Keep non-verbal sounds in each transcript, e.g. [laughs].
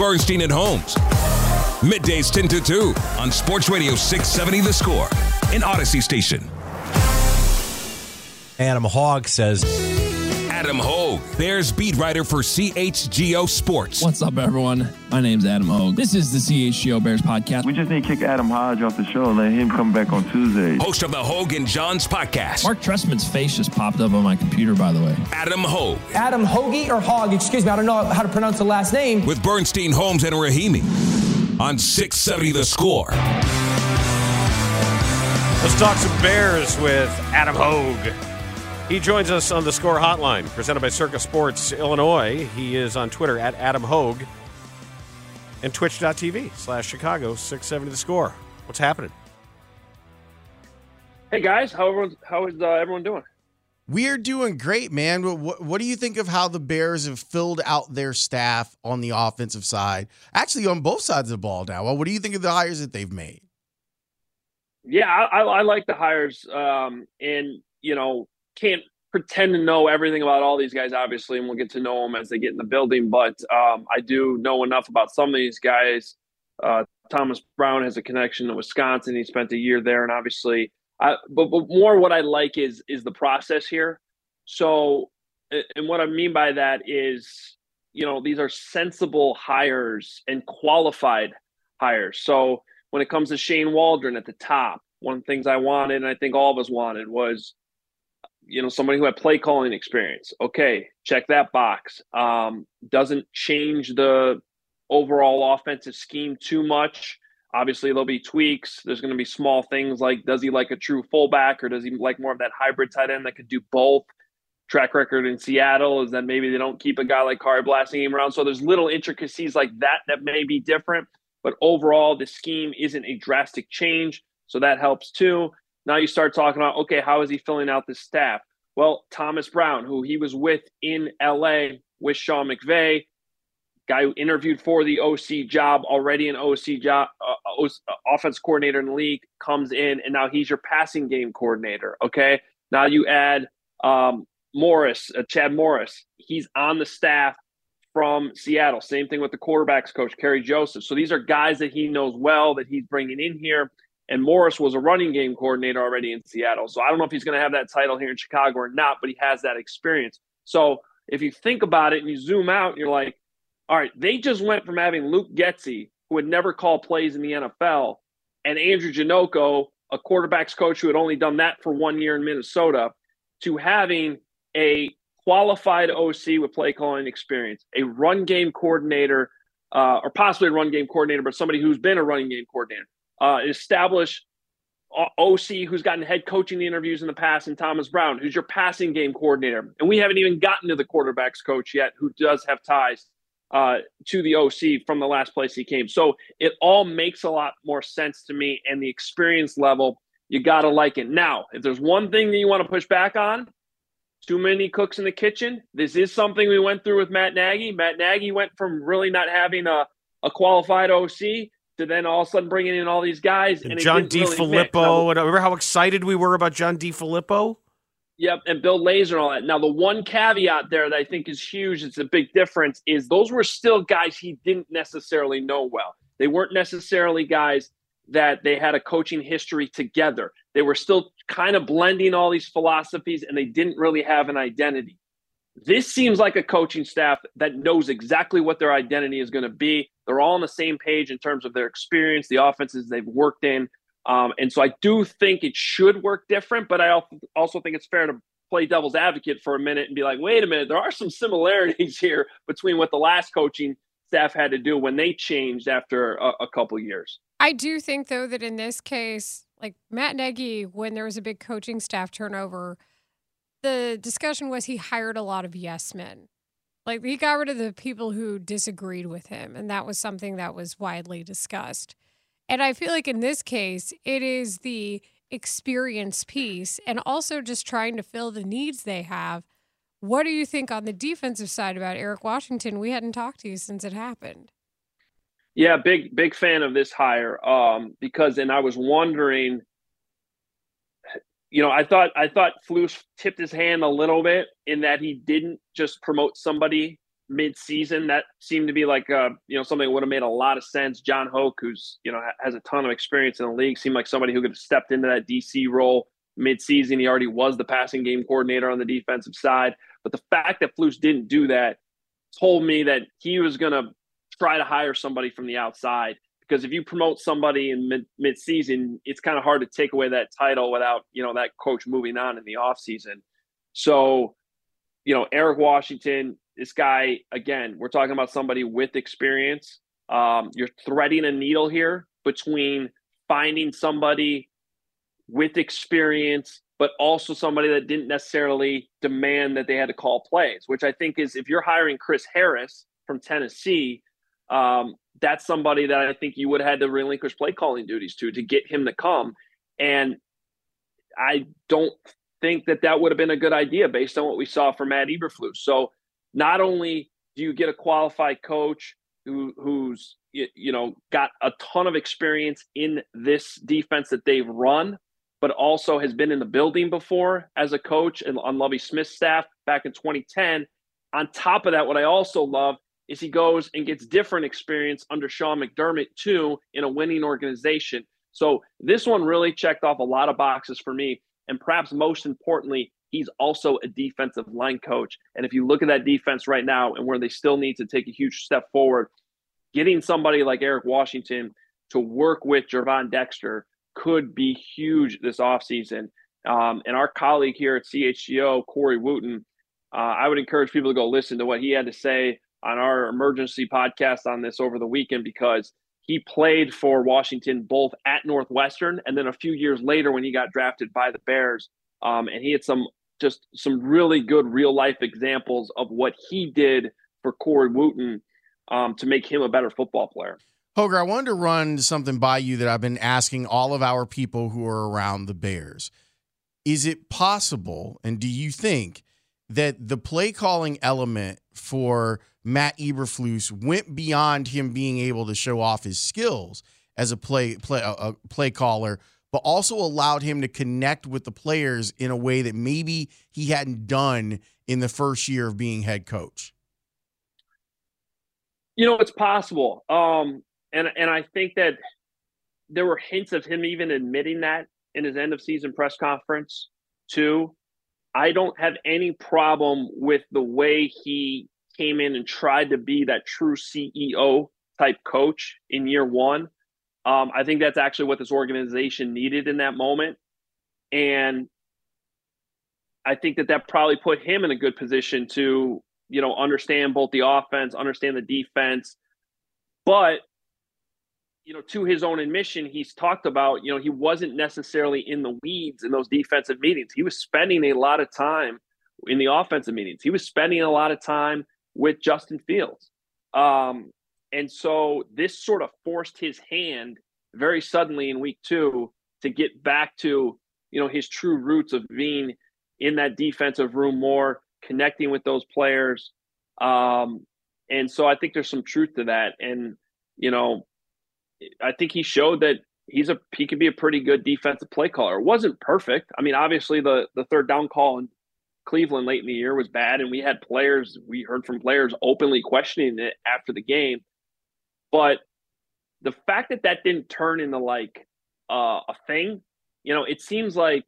Bernstein and Holmes. Middays 10 to 2 on Sports Radio 670 The Score in Audacy Station. Adam Hogg says Adam Hoge, Bears beat writer for CHGO Sports. What's up, everyone? My name's Adam Hoge. This is the CHGO Bears podcast. We just need to kick Adam Hodge off the show and let him come back on Tuesday. Host of the Hoge and Jahns podcast. Marc Trestman's face just popped up on my computer, by the way. Adam Hoge. Adam Hoagie or Hogg, excuse me, I don't know how to pronounce the last name. With Bernstein, Holmes, and Rahimi on 670 The Score. Let's talk some Bears with Adam Hoge. He joins us on the Score Hotline, presented by Circa Sports Illinois. He is on Twitter at Adam Hoge and twitch.tv slash Chicago 670 The Score. What's happening? Hey guys, how everyone, how is uh, everyone doing? We're doing great, man. What, what do you think of how the Bears have filled out their staff on the offensive side? Actually, on both sides of the ball now. Well, what do you think of the hires that they've made? Yeah, I, I like the hires, um, and you know, can't pretend to know everything about all these guys, obviously, and we'll get to know them as they get in the building. But um, I do know enough about some of these guys. Uh, Thomas Brown has a connection to Wisconsin. He spent a year there, and obviously, I, but, but more what I like is is the process here. So, and what I mean by that is, you know, these are sensible hires and qualified hires. So when it comes to Shane Waldron at the top, one of the things I wanted, and I think all of us wanted, was you know somebody who had play calling experience. Okay check that box. Um, doesn't change the overall offensive scheme too much. Obviously there'll be tweaks. There's going to be small things like does he like a true fullback or does he like more of that hybrid tight end that could do both? Track record in seattle is that maybe they don't keep a guy like Khari him around. So there's little intricacies like that that may be different but overall the scheme isn't a drastic change. So that helps too now you start talking about, okay, how is he filling out the staff? Well, Thomas Brown, who he was with in LA with Sean McVay, guy who interviewed for the OC job, already an OC job, uh, uh, offense coordinator in the league, comes in, and now he's your passing game coordinator. Okay. Now you add um, Morris, uh, Chad Morris. He's on the staff from Seattle. Same thing with the quarterbacks coach, Kerry Joseph. So these are guys that he knows well that he's bringing in here. And Morris was a running game coordinator already in Seattle. So I don't know if he's going to have that title here in Chicago or not, but he has that experience. So if you think about it and you zoom out, you're like, all right, they just went from having Luke Getsy, who had never called plays in the NFL, and Andrew Janocko, a quarterbacks coach who had only done that for one year in Minnesota, to having a qualified OC with play calling experience, a run game coordinator, uh, or possibly a run game coordinator, but somebody who's been a running game coordinator uh, established OC who's gotten head coaching interviews in the past, and Thomas Brown, who's your passing game coordinator. And we haven't even gotten to the quarterbacks coach yet, who does have ties uh, to the OC from the last place he came. So it all makes a lot more sense to me. And the experience level, you got to like it. Now, if there's one thing that you want to push back on, too many cooks in the kitchen. This is something we went through with Matt Nagy. Matt Nagy went from really not having a, a qualified OC to then all of a sudden bringing in all these guys. And, and John D. Really and remember how excited we were about John DeFilippo? Yep, and Bill Lazor and all that. Now, the one caveat there that I think is huge, it's a big difference, is those were still guys he didn't necessarily know well. They weren't necessarily guys that they had a coaching history together. They were still kind of blending all these philosophies and they didn't really have an identity. This seems like a coaching staff that knows exactly what their identity is going to be. They're all on the same page in terms of their experience, the offenses they've worked in. Um, and so I do think it should work different, but I also think it's fair to play devil's advocate for a minute and be like, wait a minute, there are some similarities [laughs] here between what the last coaching staff had to do when they changed after a, a couple years. I do think, though, that in this case, like Matt Nagy, when there was a big coaching staff turnover, the discussion was he hired a lot of yes men. Like he got rid of the people who disagreed with him, and that was something that was widely discussed. And I feel like in this case, it is the experience piece and also just trying to fill the needs they have. What do you think on the defensive side about Eric Washington? We hadn't talked to you since it happened. Yeah, big big fan of this hire um, because, and I was wondering, you know, I thought I thought Flus tipped his hand a little bit in that he didn't just promote somebody mid-season. That seemed to be like uh, you know something that would have made a lot of sense. John Hoke, who's you know has a ton of experience in the league, seemed like somebody who could have stepped into that DC role mid-season. He already was the passing game coordinator on the defensive side, but the fact that Flus didn't do that told me that he was going to try to hire somebody from the outside because if you promote somebody in mid mid season, it's kind of hard to take away that title without you know that coach moving on in the off season. So, you know, Eric Washington, this guy again, we're talking about somebody with experience. Um, you're threading a needle here between finding somebody with experience, but also somebody that didn't necessarily demand that they had to call plays, which I think is if you're hiring Chris Harris from Tennessee, um, that's somebody that I think you would have had to relinquish play calling duties to to get him to come. And I don't think that that would have been a good idea based on what we saw from Matt Eberflus. So not only do you get a qualified coach who who's you know got a ton of experience in this defense that they've run, but also has been in the building before as a coach and on Lovie Smith's staff back in 2010. On top of that, what I also love is he goes and gets different experience under Sean McDermott too in a winning organization. So this one really checked off a lot of boxes for me. And perhaps most importantly, he's also a defensive line coach. And if you look at that defense right now and where they still need to take a huge step forward, getting somebody like Eric Washington to work with Gervon Dexter could be huge this offseason. Um, and our colleague here at CHGO, Corey Wootton, uh, I would encourage people to go listen to what he had to say on our emergency podcast on this over the weekend because he played for Washington both at Northwestern and then a few years later when he got drafted by the Bears. Um, and he had some just some really good real life examples of what he did for Corey Wootton um, to make him a better football player. Hoger, I wanted to run something by you that I've been asking all of our people who are around the Bears. Is it possible, and do you think that the play calling element for Matt Eberflus went beyond him being able to show off his skills as a play play a, play caller, but also allowed him to connect with the players in a way that maybe he hadn't done in the first year of being head coach. You know, it's possible, um, and and I think that there were hints of him even admitting that in his end of season press conference too. I don't have any problem with the way he came in and tried to be that true CEO type coach in year one. Um, I think that's actually what this organization needed in that moment. And I think that that probably put him in a good position to, you know, understand both the offense, understand the defense. But, you know, to his own admission, he's talked about, you know, he wasn't necessarily in the weeds in those defensive meetings. He was spending a lot of time in the offensive meetings. He was spending a lot of time with Justin Fields. Um, and so this sort of forced his hand very suddenly in week two to get back to, you know, his true roots of being in that defensive room more, connecting with those players. Um, and so I think there's some truth to that. And, you know, I think he showed that he's a he can be a pretty good defensive play caller. It wasn't perfect. I mean, obviously the the third down call in Cleveland late in the year was bad, and we had players. We heard from players openly questioning it after the game. But the fact that that didn't turn into like uh, a thing, you know, it seems like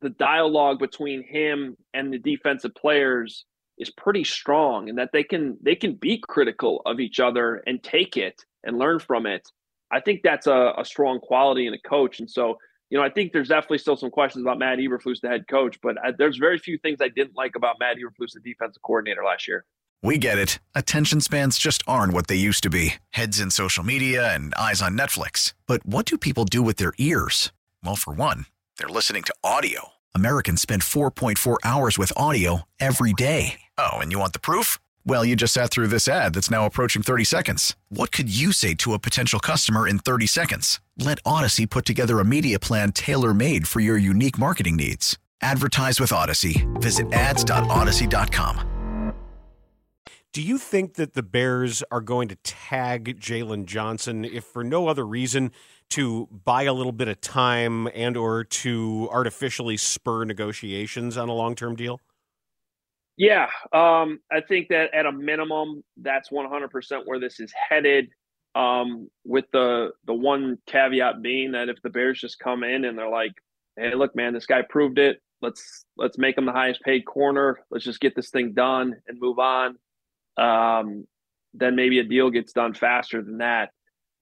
the dialogue between him and the defensive players is pretty strong, and that they can they can be critical of each other and take it and learn from it. I think that's a, a strong quality in a coach, and so you know, I think there's definitely still some questions about Matt Eberflus, the head coach, but I, there's very few things I didn't like about Matt Eberflus, the defensive coordinator last year. We get it. Attention spans just aren't what they used to be heads in social media and eyes on Netflix. But what do people do with their ears? Well, for one, they're listening to audio. Americans spend 4.4 hours with audio every day. Oh, and you want the proof? Well, you just sat through this ad that's now approaching 30 seconds. What could you say to a potential customer in 30 seconds? Let Audacy put together a media plan tailor made for your unique marketing needs. Advertise with Audacy. Visit ads.audacy.com. Do you think that the Bears are going to tag Jaylon Johnson, if for no other reason, to buy a little bit of time and or to artificially spur negotiations on a long term deal? Yeah, um, I think that at a minimum, that's 100% where this is headed. Um, with the the one caveat being that if the Bears just come in and they're like, "Hey, look, man, this guy proved it. Let's let's make him the highest paid corner. Let's just get this thing done and move on." Um, then maybe a deal gets done faster than that.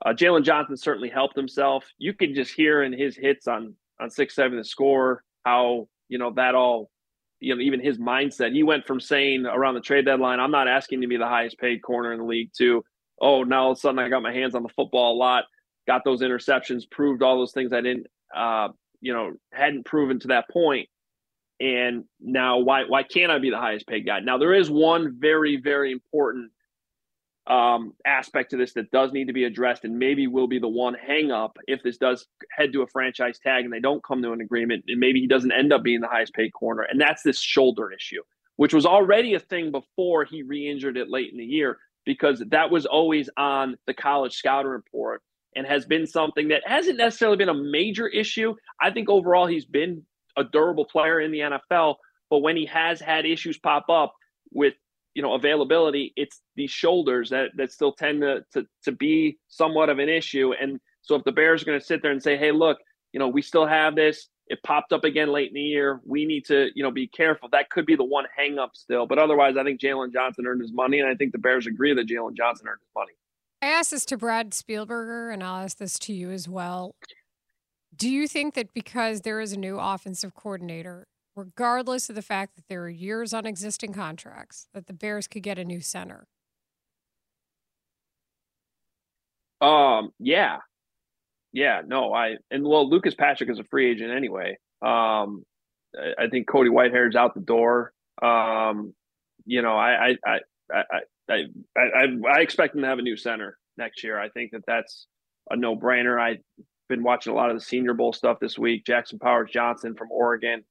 Uh, Jaylon Johnson certainly helped himself. You can just hear in his hits on on six seven the score how you know that all you know, even his mindset. He went from saying around the trade deadline, I'm not asking to be the highest paid corner in the league to, oh, now all of a sudden I got my hands on the football a lot, got those interceptions, proved all those things I didn't, uh, you know, hadn't proven to that point. And now why why can't I be the highest paid guy? Now there is one very, very important um, aspect to this that does need to be addressed and maybe will be the one hang up if this does head to a franchise tag and they don't come to an agreement and maybe he doesn't end up being the highest paid corner. And that's this shoulder issue which was already a thing before he re-injured it late in the year because that was always on the college scouting report and has been something that hasn't necessarily been a major issue. I think overall he's been a durable player in the nfl but when he has had issues pop up with you know availability it's these shoulders that that still tend to to, to be somewhat of an issue. And so if the bears are going to sit there and say hey look you know we still have this. It popped up again late in the year. We need to you know be careful that could be the one hang up still. But otherwise i think jaylon johnson earned his money and i think the bears agree that jaylon johnson earned his money. I asked this to brad spielberger and i'll ask this to you as well. Do you think that because there is a new offensive coordinator regardless of the fact that there are years on existing contracts, that the Bears could get a new center? Um, yeah. Yeah, no, I and well, Lucas Patrick is a free agent anyway. Um, I, I think Cody Whitehair's out the door. Um, you know, I, I, I, I, I, I, I expect them to have a new center next year. I think that that's a no brainer. I've been watching a lot of the Senior Bowl stuff this week. Jackson Powers Johnson from Oregon.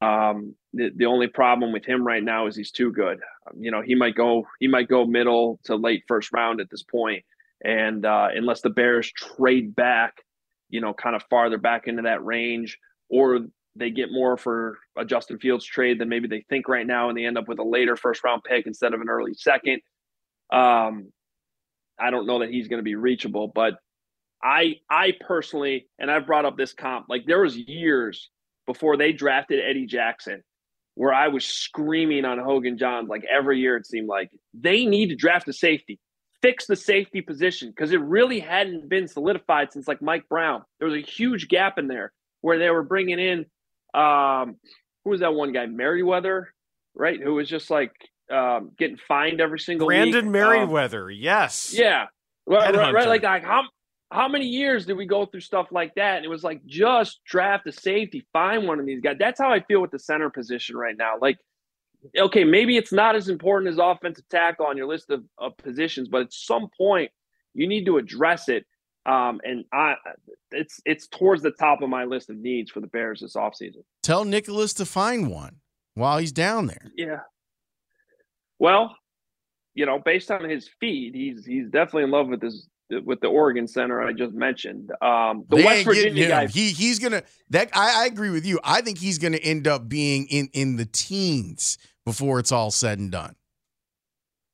Um, the, the only problem with him right now is he's too good. Um, you know, he might go he might go middle to late first round at this point, and uh, unless the Bears trade back, you know, kind of farther back into that range, or they get more for a Justin Fields trade than maybe they think right now, and they end up with a later first round pick instead of an early second. Um, I don't know that he's going to be reachable, but I I personally, and I've brought up this comp, like there was years before they drafted Eddie Jackson, where I was screaming on Hogan John like every year it seemed like they need to draft a safety, fix the safety position because it really hadn't been solidified since like Mike Brown. There was a huge gap in there where they were bringing in um, who was that one guy Meriweather, right? Who was just like um, getting fined every single Brandon week. Meriweather, um, yes, yeah, right, right, right, like like how how many years did we go through stuff like that? And it was like, just draft a safety, find one of these guys. That's how I feel with the center position right now. Like, okay, maybe it's not as important as offensive tackle on your list of, of positions, but at some point you need to address it. Um, and I, it's it's towards the top of my list of needs for the Bears this offseason. Tell Nicholas to find one while he's down there. Yeah. Well, you know, based on his feed, he's he's definitely in love with this with the Oregon Center I just mentioned. Um, the They West Virginia guy. He he's gonna that I, I agree with you. I think he's gonna end up being in in the teens before it's all said and done.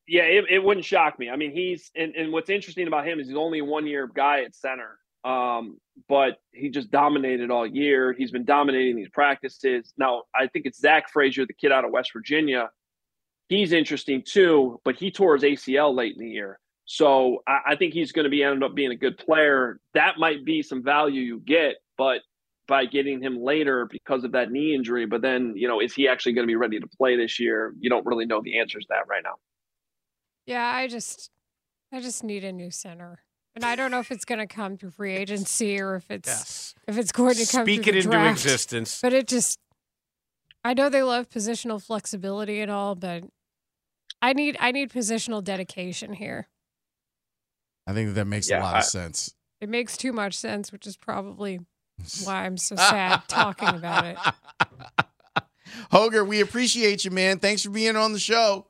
Yeah, it, it wouldn't shock me. I mean, he's and, and what's interesting about him is he's only a one year guy at center. Um, but he just dominated all year. He's been dominating these practices. Now, I think it's Zach Frazier, the kid out of West Virginia. He's interesting too, but he tore his ACL late in the year. So I, I think he's going to be ended up being a good player. That might be some value you get, but by getting him later because of that knee injury. But then, you know, is he actually going to be ready to play this year? You don't really know the answers to that right now. Yeah, I just I just need a new center. And I don't know if it's going to come through free agency or if it's Yes. if it's going to come Speak through it the into draft. existence. But it just I know they love positional flexibility and all, but I need I need positional dedication here. I think that, that makes a lot I- of sense. It makes too much sense, which is probably [laughs] why I'm so sad talking about it. [laughs] Hoger, we appreciate you, man. Thanks for being on the show.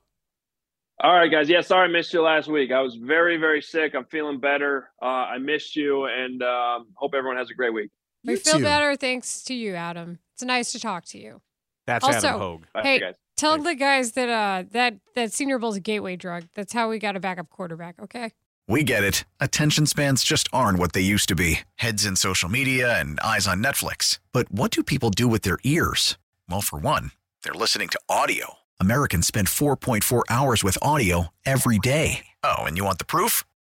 All right, guys. Yeah, sorry I missed you last week. I was very, very sick. I'm feeling better. Uh, I missed you, and um, hope everyone has a great week. We You feel too. better thanks to you, Adam. It's nice to talk to you. That's Also- Adam Hoge. Bye, Hey, guys. Tell the guys that uh that that Senior Bowl's a gateway drug. That's how we got a backup quarterback. Okay. We get it. Attention spans just aren't what they used to be heads in social media and eyes on Netflix. But what do people do with their ears? Well, for one, they're listening to audio. Americans spend 4.4 hours with audio every day. Oh, and you want the proof?